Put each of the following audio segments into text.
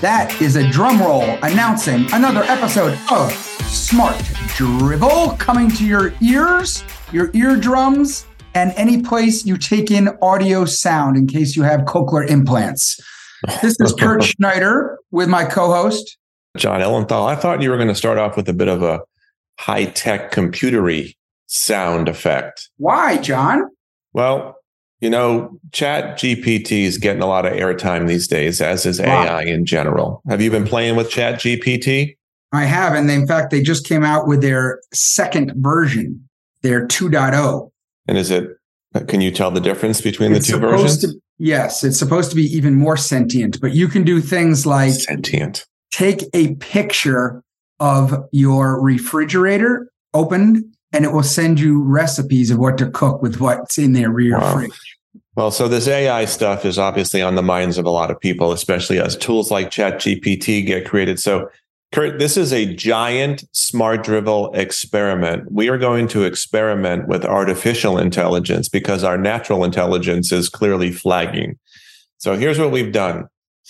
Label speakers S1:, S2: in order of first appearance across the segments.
S1: That is a drum roll announcing another episode of Smart Drivel coming to your ears, your eardrums, and any place you take in audio sound in case you have cochlear implants. This is Kurt Schneider with my co host,
S2: Jon Ellenthal. I thought you were going to start off with a bit of a high tech computery sound effect.
S1: Why, Jon?
S2: Well, you know, Chat GPT is getting a lot of airtime these days, as is. AI in general. Have you been playing with Chat GPT?
S1: I have. And in fact, they just came out with their second version, their 2.0.
S2: And is it, uh, can you tell the difference between it's the two versions?
S1: To, yes, it's supposed to be even more sentient, but you can do things like
S2: sentient.
S1: Take a picture of your refrigerator opened and it will send you recipes of what to cook with what's in their rear wow. fridge.
S2: Well, so this AI stuff is obviously on the minds of a lot of people, especially as tools like ChatGPT get created. So, Kurt, this is a giant smart drivel experiment. We are going to experiment with artificial intelligence because our natural intelligence is clearly flagging. So here's what we've done.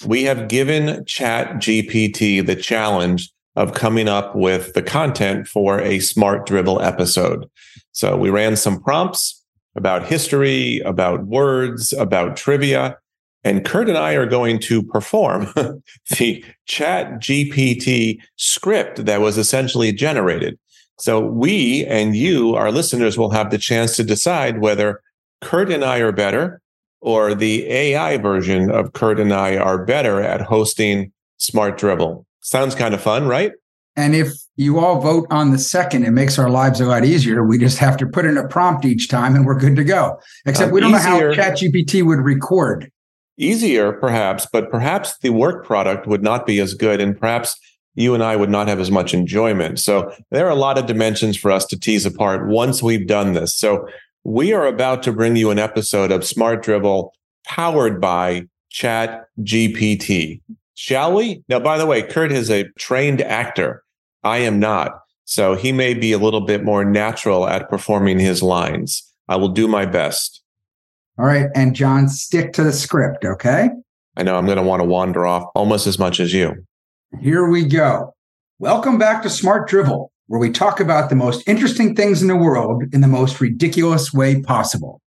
S2: We have given ChatGPT the challenge of coming up with the content for a smart drivel episode. So we ran some prompts about history, about words, about trivia. And Kurt and I are going to perform the chat GPT script that was essentially generated. So we and you, our listeners, will have the chance to decide whether Kurt and I are better or the AI version of Kurt and I are better at hosting Smart Drivel. Sounds kind of fun, right?
S1: And if you all vote on the second, it makes our lives a lot easier. We just have to put in a prompt each time and we're good to go. Except um, we don't easier, know how ChatGPT would record.
S2: Easier, perhaps, but perhaps the work product would not be as good. And perhaps you and I would not have as much enjoyment. So there are a lot of dimensions for us to tease apart once we've done this. So we are about to bring you an episode of Smart Drivel powered by Chat GPT. Shall we? Now, by the way, Kurt is a trained actor. I am not. So he may be a little bit more natural at performing his lines. I will do my best.
S1: All right. And Jon, stick to the script, okay?
S2: I know I'm going to want to wander off almost as much as you.
S1: Here we go. Welcome back to Smart Drivel, where we talk about the most interesting things in the world in the most ridiculous way possible.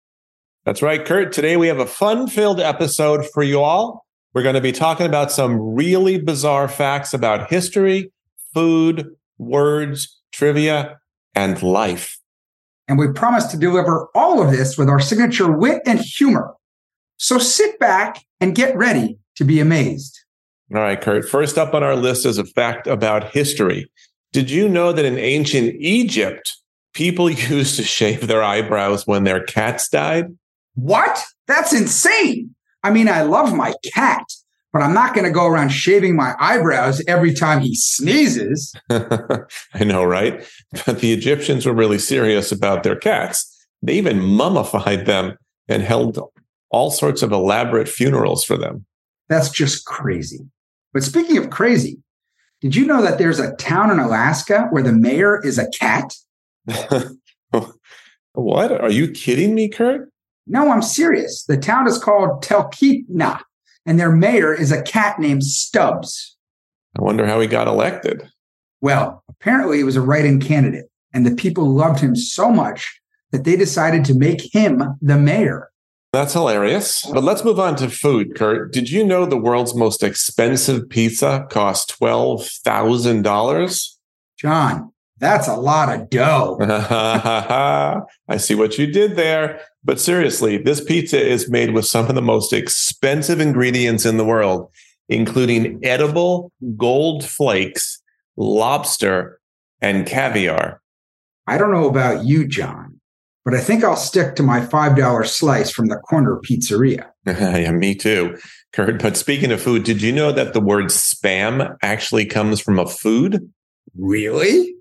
S2: That's right, Kurt. Today we have a fun filled episode for you all. We're going to be talking about some really bizarre facts about history, food, words, trivia, and life.
S1: And we promise to deliver all of this with our signature wit and humor. So sit back and get ready to be amazed.
S2: All right, Kurt. First up on our list is a fact about history. Did you know that in ancient Egypt, people used to shave their eyebrows when their cats died?
S1: What? That's insane. I mean, I love my cat, but I'm not going to go around shaving my eyebrows every time he sneezes.
S2: I know, right? But the Egyptians were really serious about their cats. They even mummified them and held all sorts of elaborate funerals for them.
S1: That's just crazy. But speaking of crazy, did you know that there's a town in Alaska where the mayor is a cat?
S2: what? Are you kidding me, Kurt?
S1: No, I'm serious. The town is called Talkeetna, and their mayor is a cat named Stubbs.
S2: I wonder how he got elected.
S1: Well, apparently he was a write in candidate, and the people loved him so much that they decided to make him the mayor.
S2: That's hilarious. But let's move on to food, Kurt. Did you know the world's most expensive pizza costs $12,000?
S1: Jon, that's a lot of dough.
S2: I see what you did there. But seriously, this pizza is made with some of the most expensive ingredients in the world, including edible gold flakes, lobster, and caviar.
S1: I don't know about you, Jon, but I think I'll stick to my $5 slice from the corner pizzeria.
S2: yeah, me too, Kurt. But speaking of food, did you know that the word spam actually comes from a food?
S1: Really?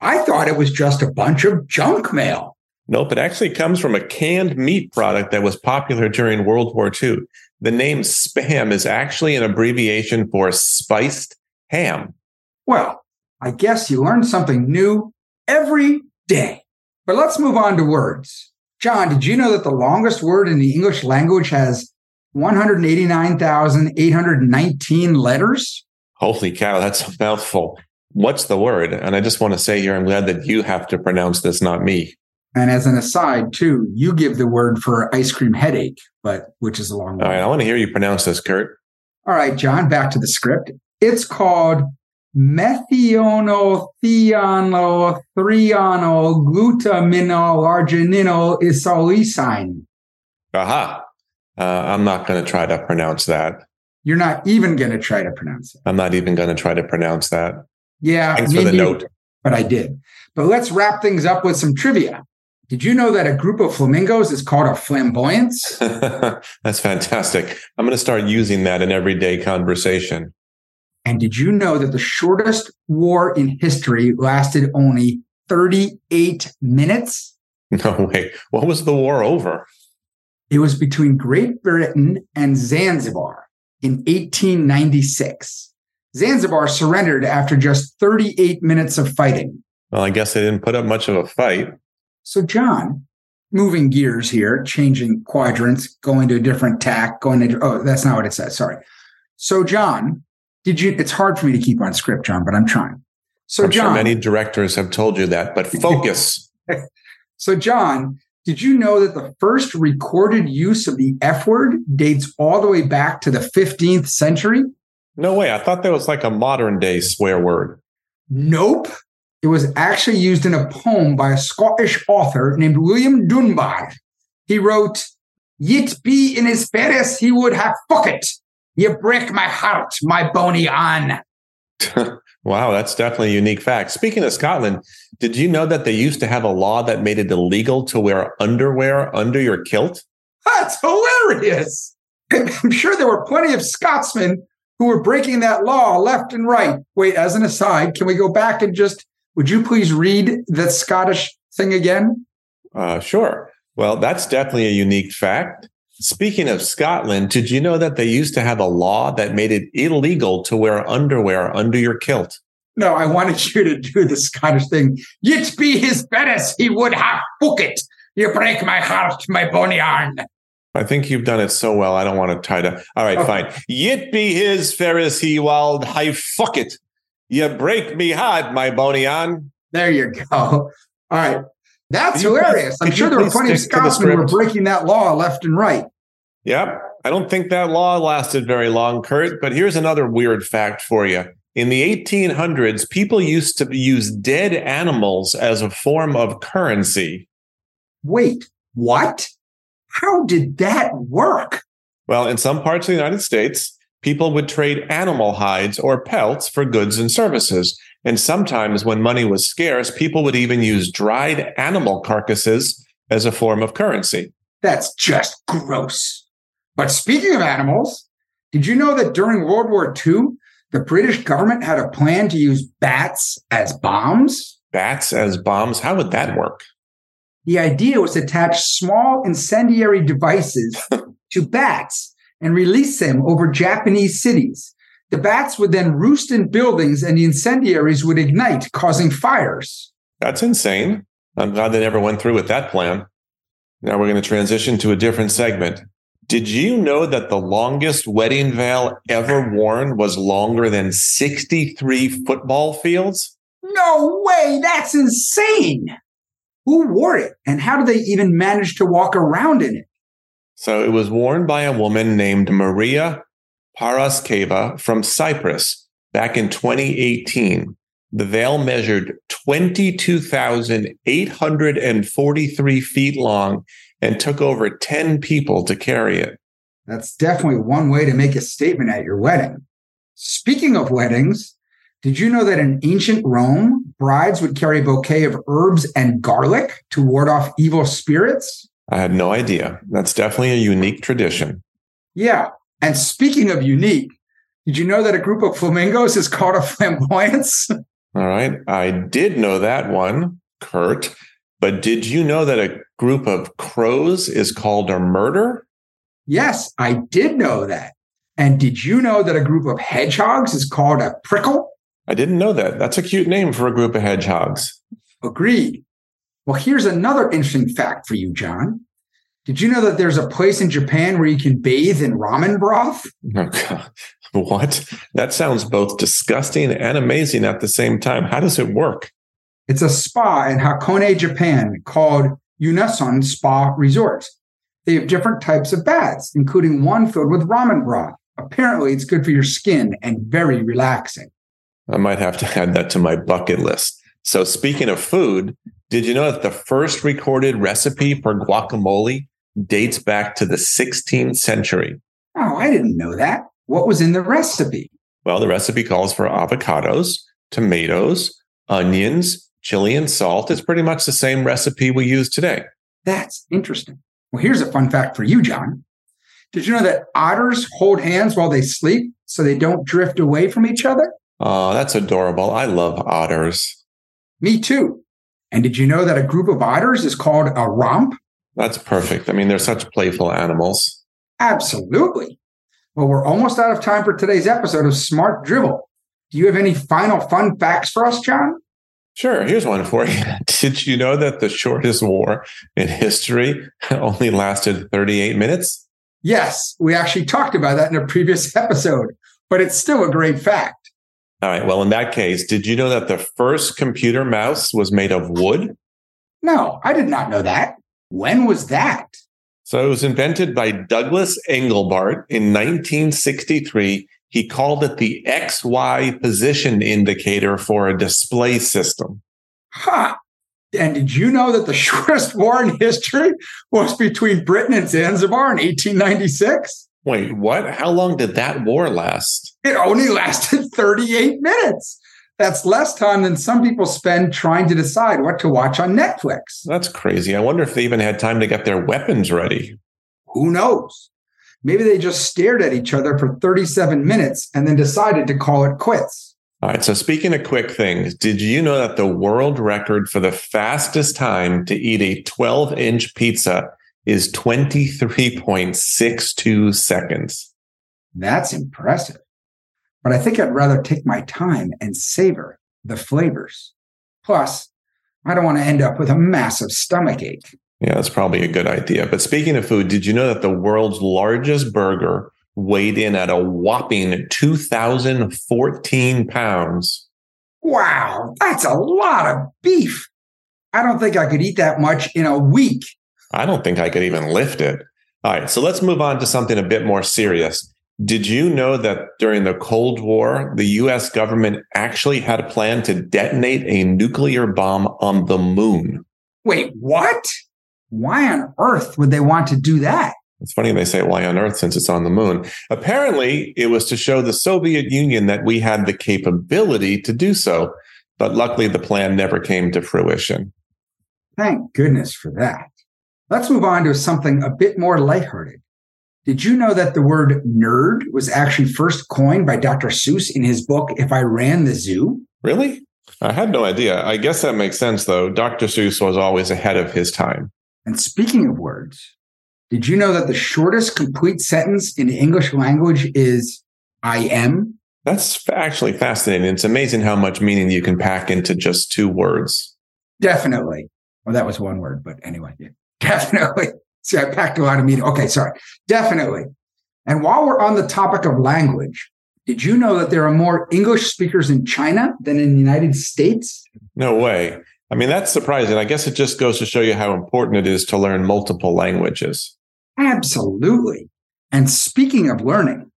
S1: I thought it was just a bunch of junk mail.
S2: Nope, it actually comes from a canned meat product that was popular during World War II. The name spam is actually an abbreviation for spiced ham.
S1: Well, I guess you learn something new every day. But let's move on to words. Jon, did you know that the longest word in the English language has 189,819 letters?
S2: Holy cow, that's a mouthful. What's the word? And I just want to say here, I'm glad that you have to pronounce this, not me.
S1: And as an aside, too, you give the word for ice cream headache, but which is a long
S2: All right. I want to hear you pronounce this, Kurt.
S1: All right, Jon, back to the script. It's called methionothianoglutaminol
S2: Aha. Uh, I'm not going to try to pronounce that.
S1: You're not even going to try to pronounce it.
S2: I'm not even going to try to pronounce that.
S1: Yeah,
S2: Thanks for the note.
S1: but I did. But let's wrap things up with some trivia. Did you know that a group of flamingos is called a flamboyance?
S2: That's fantastic. I'm going to start using that in everyday conversation.
S1: And did you know that the shortest war in history lasted only 38 minutes?
S2: No way. What was the war over?
S1: It was between Great Britain and Zanzibar in 1896. Zanzibar surrendered after just 38 minutes of fighting.
S2: Well, I guess they didn't put up much of a fight.
S1: So, Jon, moving gears here, changing quadrants, going to a different tack, going to, oh, that's not what it says. Sorry. So, Jon, did you, it's hard for me to keep on script, Jon, but I'm trying. So,
S2: I'm
S1: Jon,
S2: sure many directors have told you that, but focus.
S1: so, Jon, did you know that the first recorded use of the F word dates all the way back to the 15th century?
S2: No way. I thought that was like a modern day swear word.
S1: Nope. It was actually used in a poem by a Scottish author named William Dunbar. He wrote, Yet be in his Paris he would have fuck it. You break my heart, my bony on.
S2: wow, that's definitely a unique fact. Speaking of Scotland, did you know that they used to have a law that made it illegal to wear underwear under your kilt?
S1: That's hilarious. I'm sure there were plenty of Scotsmen who were breaking that law left and right. Wait, as an aside, can we go back and just, would you please read that Scottish thing again?
S2: Uh, sure. Well, that's definitely a unique fact. Speaking of Scotland, did you know that they used to have a law that made it illegal to wear underwear under your kilt?
S1: No, I wanted you to do the Scottish thing. Yet be his Paris he would have fuck it. You break my heart, my bony arm.
S2: I think you've done it so well. I don't want to try to. All right,
S1: Okay.
S2: fine. Yit be his Ferris he wild. Hi, fuck it. You break me heart, my bony on.
S1: There you go. All right. That's
S2: Could you please-
S1: hilarious. I'm sure there were plenty of Scotsmen who were breaking that law left and right.
S2: Yep. I don't think that law lasted very long, Kurt. But here's another weird fact for you. In the 1800s, people used to use dead animals as a form of currency.
S1: Wait, what? How did that work?
S2: Well, in some parts of the United States, people would trade animal hides or pelts for goods and services. And sometimes, when money was scarce, people would even use dried animal carcasses as a form of currency.
S1: That's just gross. But speaking of animals, did you know that during World War II, the British government had a plan to use bats as bombs?
S2: Bats as bombs, how would that work?
S1: The idea was to attach small incendiary devices to bats and release them over Japanese cities. The bats would then roost in buildings and the incendiaries would ignite, causing fires.
S2: That's insane. I'm glad they never went through with that plan. Now we're going to transition to a different segment. Did you know that the longest wedding veil ever worn was longer than 63 football fields?
S1: No way, that's insane. Who wore it and how did they even manage to walk around in it?
S2: So it was worn by a woman named Maria Paraskeva from Cyprus back in 2018. The veil measured 22,843 feet long and took over 10 people to carry it.
S1: That's definitely one way to make a statement at your wedding. Speaking of weddings, did you know that in ancient Rome, brides would carry a bouquet of herbs and garlic to ward off evil spirits?
S2: I had no idea. That's definitely a unique tradition.
S1: Yeah. And speaking of unique, did you know that a group of flamingos is called a flamboyance?
S2: All right. I did know that one, Kurt. But did you know that a group of crows is called a murder?
S1: yes, I did know that. And did you know that a group of hedgehogs is called a prickle?
S2: I didn't know that. That's a cute name for a group of hedgehogs.
S1: Agreed. Well, here's another interesting fact for you, Jon. Did you know that there's a place in Japan where you can bathe in ramen broth?
S2: Oh, God. What? That sounds both disgusting and amazing at the same time. How does it work?
S1: It's a spa in Hakone, Japan called Yunessun Spa Resort. They have different types of baths, including one filled with ramen broth. Apparently, it's good for your skin and very relaxing.
S2: I might have to add that to my bucket list. So, speaking of food, did you know that the first recorded recipe for guacamole dates back to the 16th century?
S1: Oh, I didn't know that. What was in the recipe?
S2: Well, the recipe calls for avocados, tomatoes, onions, chili, and salt. It's pretty much the same recipe we use today.
S1: That's interesting. Well, here's a fun fact for you, Jon. Did you know that otters hold hands while they sleep so they don't drift away from each other?
S2: Oh, that's adorable. I love otters.
S1: Me too. And did you know that a group of otters is called a romp?
S2: That's perfect. I mean, they're such playful animals.
S1: Absolutely. Well, we're almost out of time for today's episode of Smart Drivel. Do you have any final fun facts for us, Jon?
S2: Sure. Here's one for you. Did you know that the shortest war in history only lasted 38 minutes?
S1: Yes, we actually talked about that in a previous episode, but it's still a great fact.
S2: All right. Well, in that case, did you know that the first computer mouse was made of wood?
S1: No, I did not know that. When was that?
S2: So it was invented by Douglas Engelbart in 1963. He called it the XY position indicator for a display system.
S1: Ha! And did you know that the shortest war in history was between Britain and Zanzibar in 1896?
S2: Wait, what? How long did that war last?
S1: It only lasted 38 minutes. That's less time than some people spend trying to decide what to watch on Netflix.
S2: That's crazy. I wonder if they even had time to get their weapons ready.
S1: Who knows? Maybe they just stared at each other for 37 minutes and then decided to call it quits.
S2: All right. So, speaking of quick things, did you know that the world record for the fastest time to eat a 12 inch pizza is 23.62 seconds?
S1: That's impressive. But I think I'd rather take my time and savor the flavors. Plus, I don't want to end up with a massive stomach ache.
S2: Yeah, that's probably a good idea. But speaking of food, did you know that the world's largest burger weighed in at a whopping 2,014 pounds?
S1: Wow, that's a lot of beef. I don't think I could eat that much in a week.
S2: I don't think I could even lift it. All right, so let's move on to something a bit more serious. Did you know that during the Cold War, the US government actually had a plan to detonate a nuclear bomb on the moon?
S1: Wait, what? Why on earth would they want to do that?
S2: It's funny they say why on earth since it's on the moon. Apparently, it was to show the Soviet Union that we had the capability to do so. But luckily, the plan never came to fruition.
S1: Thank goodness for that. Let's move on to something a bit more lighthearted. Did you know that the word nerd was actually first coined by Dr. Seuss in his book, If I Ran the Zoo?
S2: Really? I had no idea. I guess that makes sense, though. Dr. Seuss was always ahead of his time.
S1: And speaking of words, did you know that the shortest complete sentence in the English language is I am?
S2: That's actually fascinating. It's amazing how much meaning you can pack into just two words.
S1: Definitely. Well, that was one word, but anyway, definitely. See, I packed a lot of meaning. Okay, sorry. Definitely. And while we're on the topic of language, did you know that there are more English speakers in China than in the United States?
S2: No way. I mean, that's surprising. I guess it just goes to show you how important it is to learn multiple languages.
S1: Absolutely. And speaking of learning,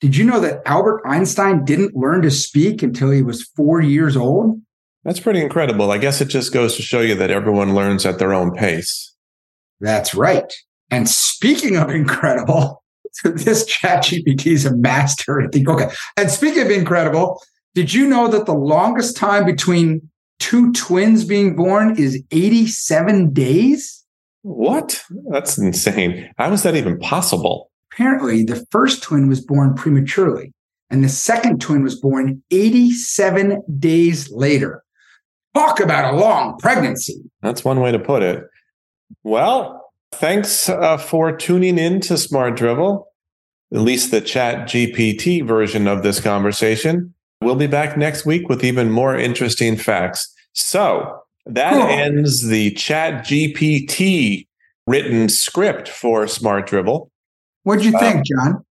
S1: did you know that Albert Einstein didn't learn to speak until he was four years old?
S2: That's pretty incredible. I guess it just goes to show you that everyone learns at their own pace.
S1: That's right. And speaking of incredible, this chat GPT is a master at the okay. And speaking of incredible, did you know that the longest time between two twins being born is 87 days?
S2: What? That's insane. How is that even possible?
S1: Apparently, the first twin was born prematurely, and the second twin was born 87 days later. Talk about a long pregnancy.
S2: That's one way to put it. Well, thanks uh, for tuning in to Smart Drivel, at least the chat GPT version of this conversation. We'll be back next week with even more interesting facts. So that cool. ends the Chat GPT written script for Smart Drivel.
S1: What'd you think, um, Jon?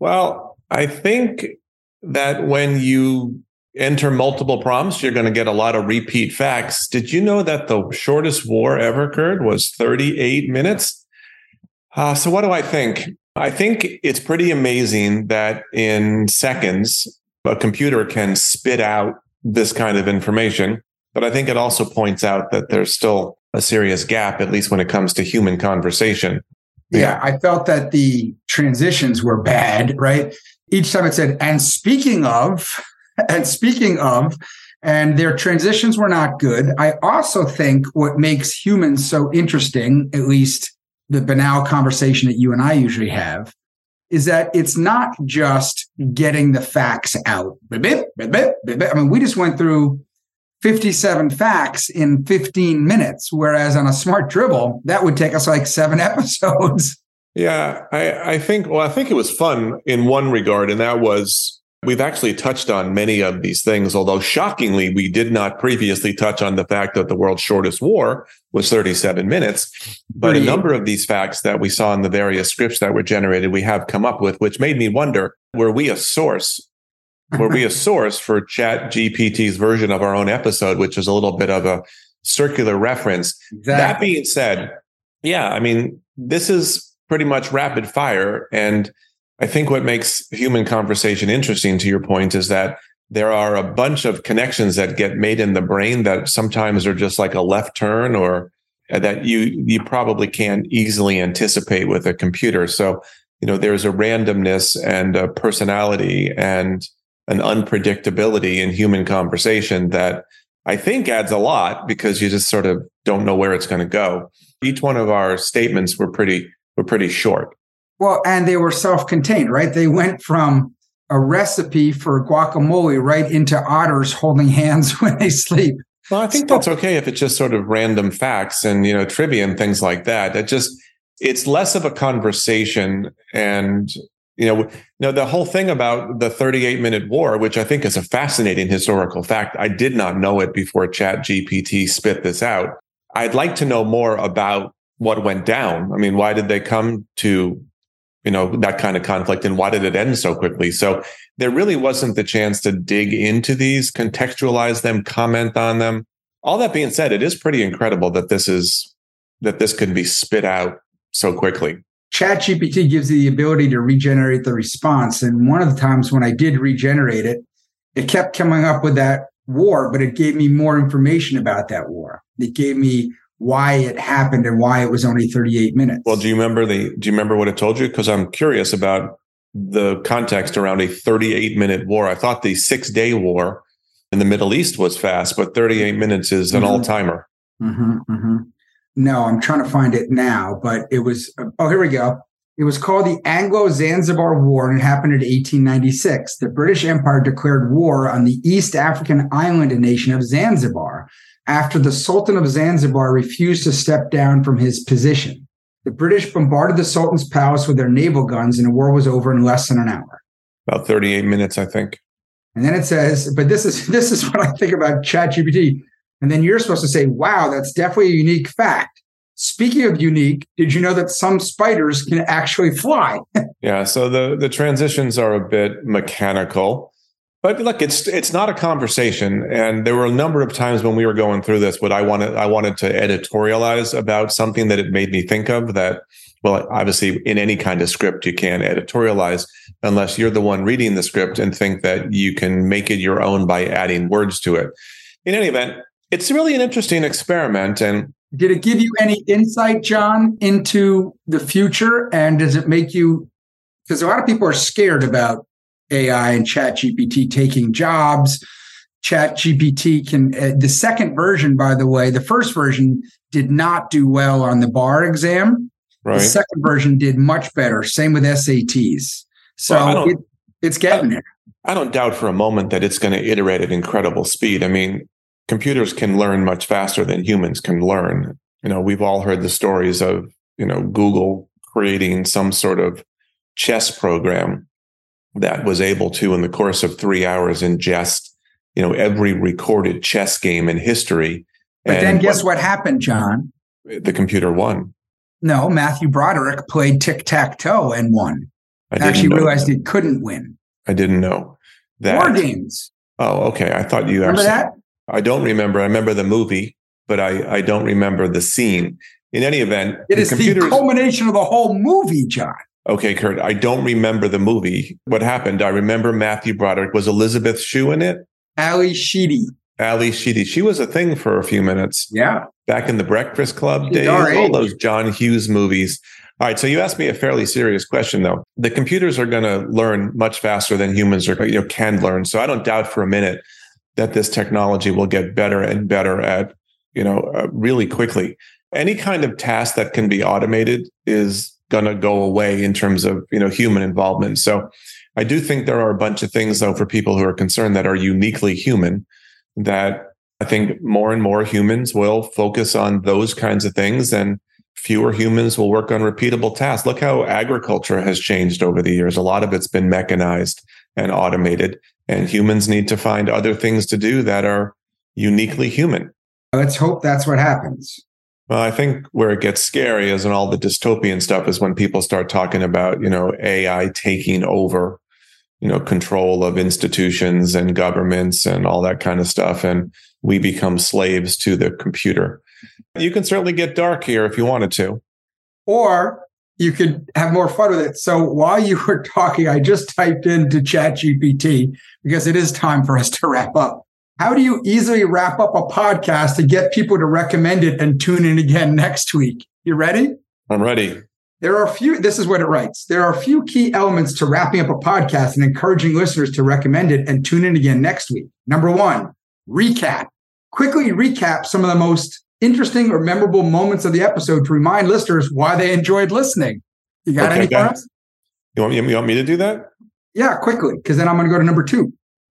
S2: Well, I think that when you enter multiple prompts, you're going to get a lot of repeat facts. Did you know that the shortest war ever occurred was 38 minutes? Uh, so, what do I think? I think it's pretty amazing that in seconds, a computer can spit out this kind of information. But I think it also points out that there's still a serious gap, at least when it comes to human conversation.
S1: Yeah, I felt that the transitions were bad, right? Each time it said, and speaking of, and speaking of, and their transitions were not good. I also think what makes humans so interesting, at least the banal conversation that you and I usually have, is that it's not just getting the facts out. I mean, we just went through 57 facts in 15 minutes, whereas on a smart drivel, that would take us like seven episodes.
S2: Yeah, I, I think, well, I think it was fun in one regard, and that was We've actually touched on many of these things, although shockingly, we did not previously touch on the fact that the world's shortest war was 37 minutes. But a number of these facts that we saw in the various scripts that were generated, we have come up with, which made me wonder were we a source? Were we a source for Chat GPT's version of our own episode, which is a little bit of a circular reference? Exactly. That being said, yeah, I mean, this is pretty much rapid fire. And I think what makes human conversation interesting, to your point, is that there are a bunch of connections that get made in the brain that sometimes are just like a left turn or that you you probably can't easily anticipate with a computer. So, you know, there's a randomness and a personality and an unpredictability in human conversation that I think adds a lot because you just sort of don't know where it's going to go. Each one of our statements were pretty were pretty short.
S1: Well, and they were self-contained, right? They went from a recipe for guacamole right into otters holding hands when they sleep.
S2: Well, I think so, that's okay if it's just sort of random facts and you know trivia and things like that. It just it's less of a conversation and you know, you know the whole thing about the 38 minute war, which I think is a fascinating historical fact. I did not know it before Chat GPT spit this out. I'd like to know more about what went down. I mean, why did they come to you know, that kind of conflict and why did it end so quickly? So there really wasn't the chance to dig into these, contextualize them, comment on them. All that being said, it is pretty incredible that this is that this could be spit out so quickly.
S1: ChatGPT gives you the ability to regenerate the response. And one of the times when I did regenerate it, it kept coming up with that war, but it gave me more information about that war. It gave me why it happened and why it was only 38 minutes.
S2: Well, do you remember the do you remember what it told you? Because I'm curious about the context around a 38 minute war. I thought the six day war in the Middle East was fast, but 38 minutes is an mm-hmm. all timer.
S1: Mm-hmm, mm-hmm. No, I'm trying to find it now, but it was, oh, here we go. It was called the Anglo Zanzibar War and it happened in 1896. The British Empire declared war on the East African island nation of Zanzibar after the Sultan of Zanzibar refused to step down from his position. The British bombarded the Sultan's palace with their naval guns, and the war was over in less than an hour.
S2: About 38 minutes, I think.
S1: And then it says, but this is this is what I think about ChatGPT. And then you're supposed to say, wow, that's definitely a unique fact. Speaking of unique, did you know that some spiders can actually fly?
S2: yeah, so the the transitions are a bit mechanical. But look, it's it's not a conversation, and there were a number of times when we were going through this, what I wanted I wanted to editorialize about something that it made me think of. That well, obviously, in any kind of script, you can't editorialize unless you're the one reading the script and think that you can make it your own by adding words to it. In any event, it's really an interesting experiment, and
S1: did it give you any insight, Jon, into the future? And does it make you? Because a lot of people are scared about AI and Chat GPT taking jobs. Chat GPT can, uh, the second version, by the way, the first version did not do well on the bar exam. Right. The second version did much better. Same with SATs. So well, it, it's getting there.
S2: I don't doubt for a moment that it's going to iterate at incredible speed. I mean, computers can learn much faster than humans can learn. You know, we've all heard the stories of, you know, Google creating some sort of chess program that was able to, in the course of three hours, ingest, you know, every recorded chess game in history
S1: But and then guess what, happened, Jon?
S2: The computer won.
S1: No, Matthew Broderick played tic tac toe and won. I actually realized that. he couldn't win.
S2: I didn't know that.
S1: War games.
S2: Oh, okay. I thought you
S1: remember actually, that.
S2: I don't remember. I remember the movie, but I, I don't remember the scene. In any event,
S1: it the is the culmination of the whole movie, Jon.
S2: Okay, Kurt. I don't remember the movie. What happened? I remember Matthew Broderick. Was Elizabeth Shue in it?
S1: Ally Sheedy.
S2: Ally Sheedy. She was a thing for a few minutes.
S1: Yeah.
S2: Back in the Breakfast Club She's days, all those John Hughes movies. All right. So you asked me a fairly serious question, though. The computers are going to learn much faster than humans are, you know, can learn. So I don't doubt for a minute that this technology will get better and better at, you know, uh, really quickly. Any kind of task that can be automated is going to go away in terms of, you know, human involvement. So I do think there are a bunch of things, though, for people who are concerned that are uniquely human that I think more and more humans will focus on those kinds of things and fewer humans will work on repeatable tasks. Look how agriculture has changed over the years. A lot of it's been mechanized and automated, and humans need to find other things to do that are uniquely human.
S1: Let's hope that's what happens.
S2: Well, I think where it gets scary is in all the dystopian stuff is when people start talking about, you know, AI taking over you know control of institutions and governments and all that kind of stuff and we become slaves to the computer. You can certainly get dark here if you wanted to.
S1: Or you could have more fun with it. So while you were talking i just typed into chat gpt because it is time for us to wrap up how do you easily wrap up a podcast to get people to recommend it and tune in again next week you ready
S2: i'm ready
S1: there are a few, this is what it writes. There are a few key elements to wrapping up a podcast and encouraging listeners to recommend it and tune in again next week. Number one, recap. Quickly recap some of the most interesting or memorable moments of the episode to remind listeners why they enjoyed listening. You got okay, any thoughts?
S2: You want, you want me to do that?
S1: Yeah, quickly, because then I'm going to go to number two.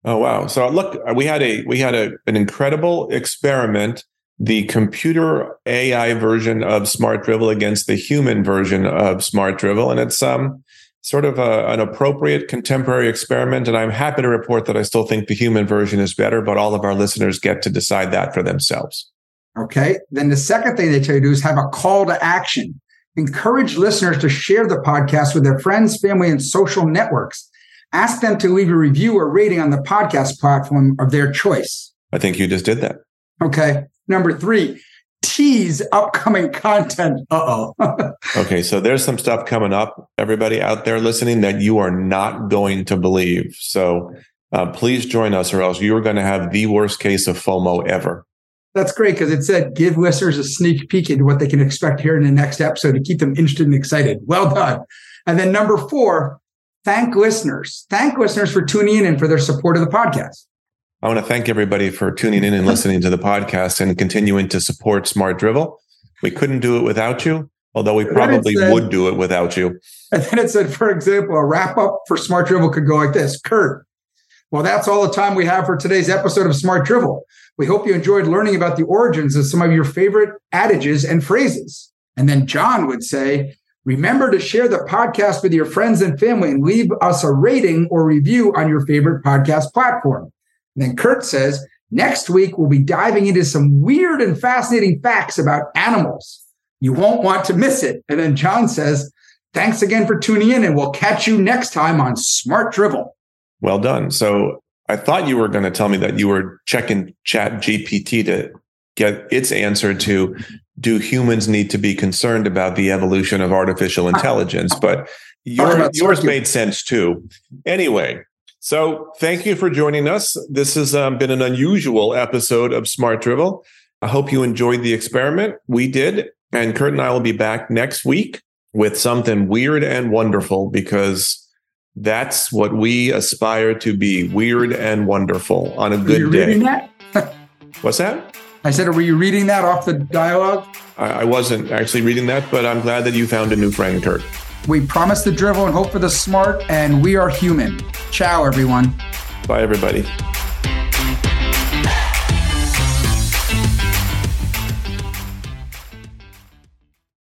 S2: Oh wow! So look, we had a we had a an incredible experiment the computer AI version of Smart Drivel against the human version of Smart Drivel. And it's um, sort of a, an appropriate contemporary experiment. And I'm happy to report that I still think the human version is better, but all of our listeners get to decide that for themselves.
S1: Okay. Then the second thing they tell you to do is have a call to action. Encourage listeners to share the podcast with their friends, family, and social networks. Ask them to leave a review or rating on the podcast platform of their choice.
S2: I think you just did that.
S1: Okay. Number three, tease upcoming content. Uh
S2: oh. okay, so there's some stuff coming up, everybody out there listening, that you are not going to believe. So uh, please join us, or else you are going to have the worst case of FOMO ever.
S1: That's great because it said give listeners a sneak peek into what they can expect here in the next episode to keep them interested and excited. Well done. And then number four, thank listeners. Thank listeners for tuning in and for their support of the podcast.
S2: I want to thank everybody for tuning in and listening to the podcast and continuing to support Smart Drivel. We couldn't do it without you, although we probably said, would do it without you.
S1: And then it said, for example, a wrap up for Smart Drivel could go like this Kurt, well, that's all the time we have for today's episode of Smart Drivel. We hope you enjoyed learning about the origins of some of your favorite adages and phrases. And then Jon would say, Remember to share the podcast with your friends and family and leave us a rating or review on your favorite podcast platform. And then Kurt says, next week we'll be diving into some weird and fascinating facts about animals. You won't want to miss it. And then Jon says, thanks again for tuning in and we'll catch you next time on Smart Drivel.
S2: Well done. So I thought you were going to tell me that you were checking chat GPT to get its answer to do humans need to be concerned about the evolution of artificial intelligence? But your, yours made sense too. Anyway, so thank you for joining us. This has um, been an unusual episode of Smart Drivel. I hope you enjoyed the experiment. We did. And Kurt and I will be back next week with something weird and wonderful because that's what we aspire to be weird and wonderful on a good day. What's that?
S1: I said, were you reading that off the dialogue?
S2: I, I wasn't actually reading that, but I'm glad that you found a new friend, Kurt.
S1: We promise the drivel and hope for the smart, and we are human. Ciao, everyone.
S2: Bye, everybody.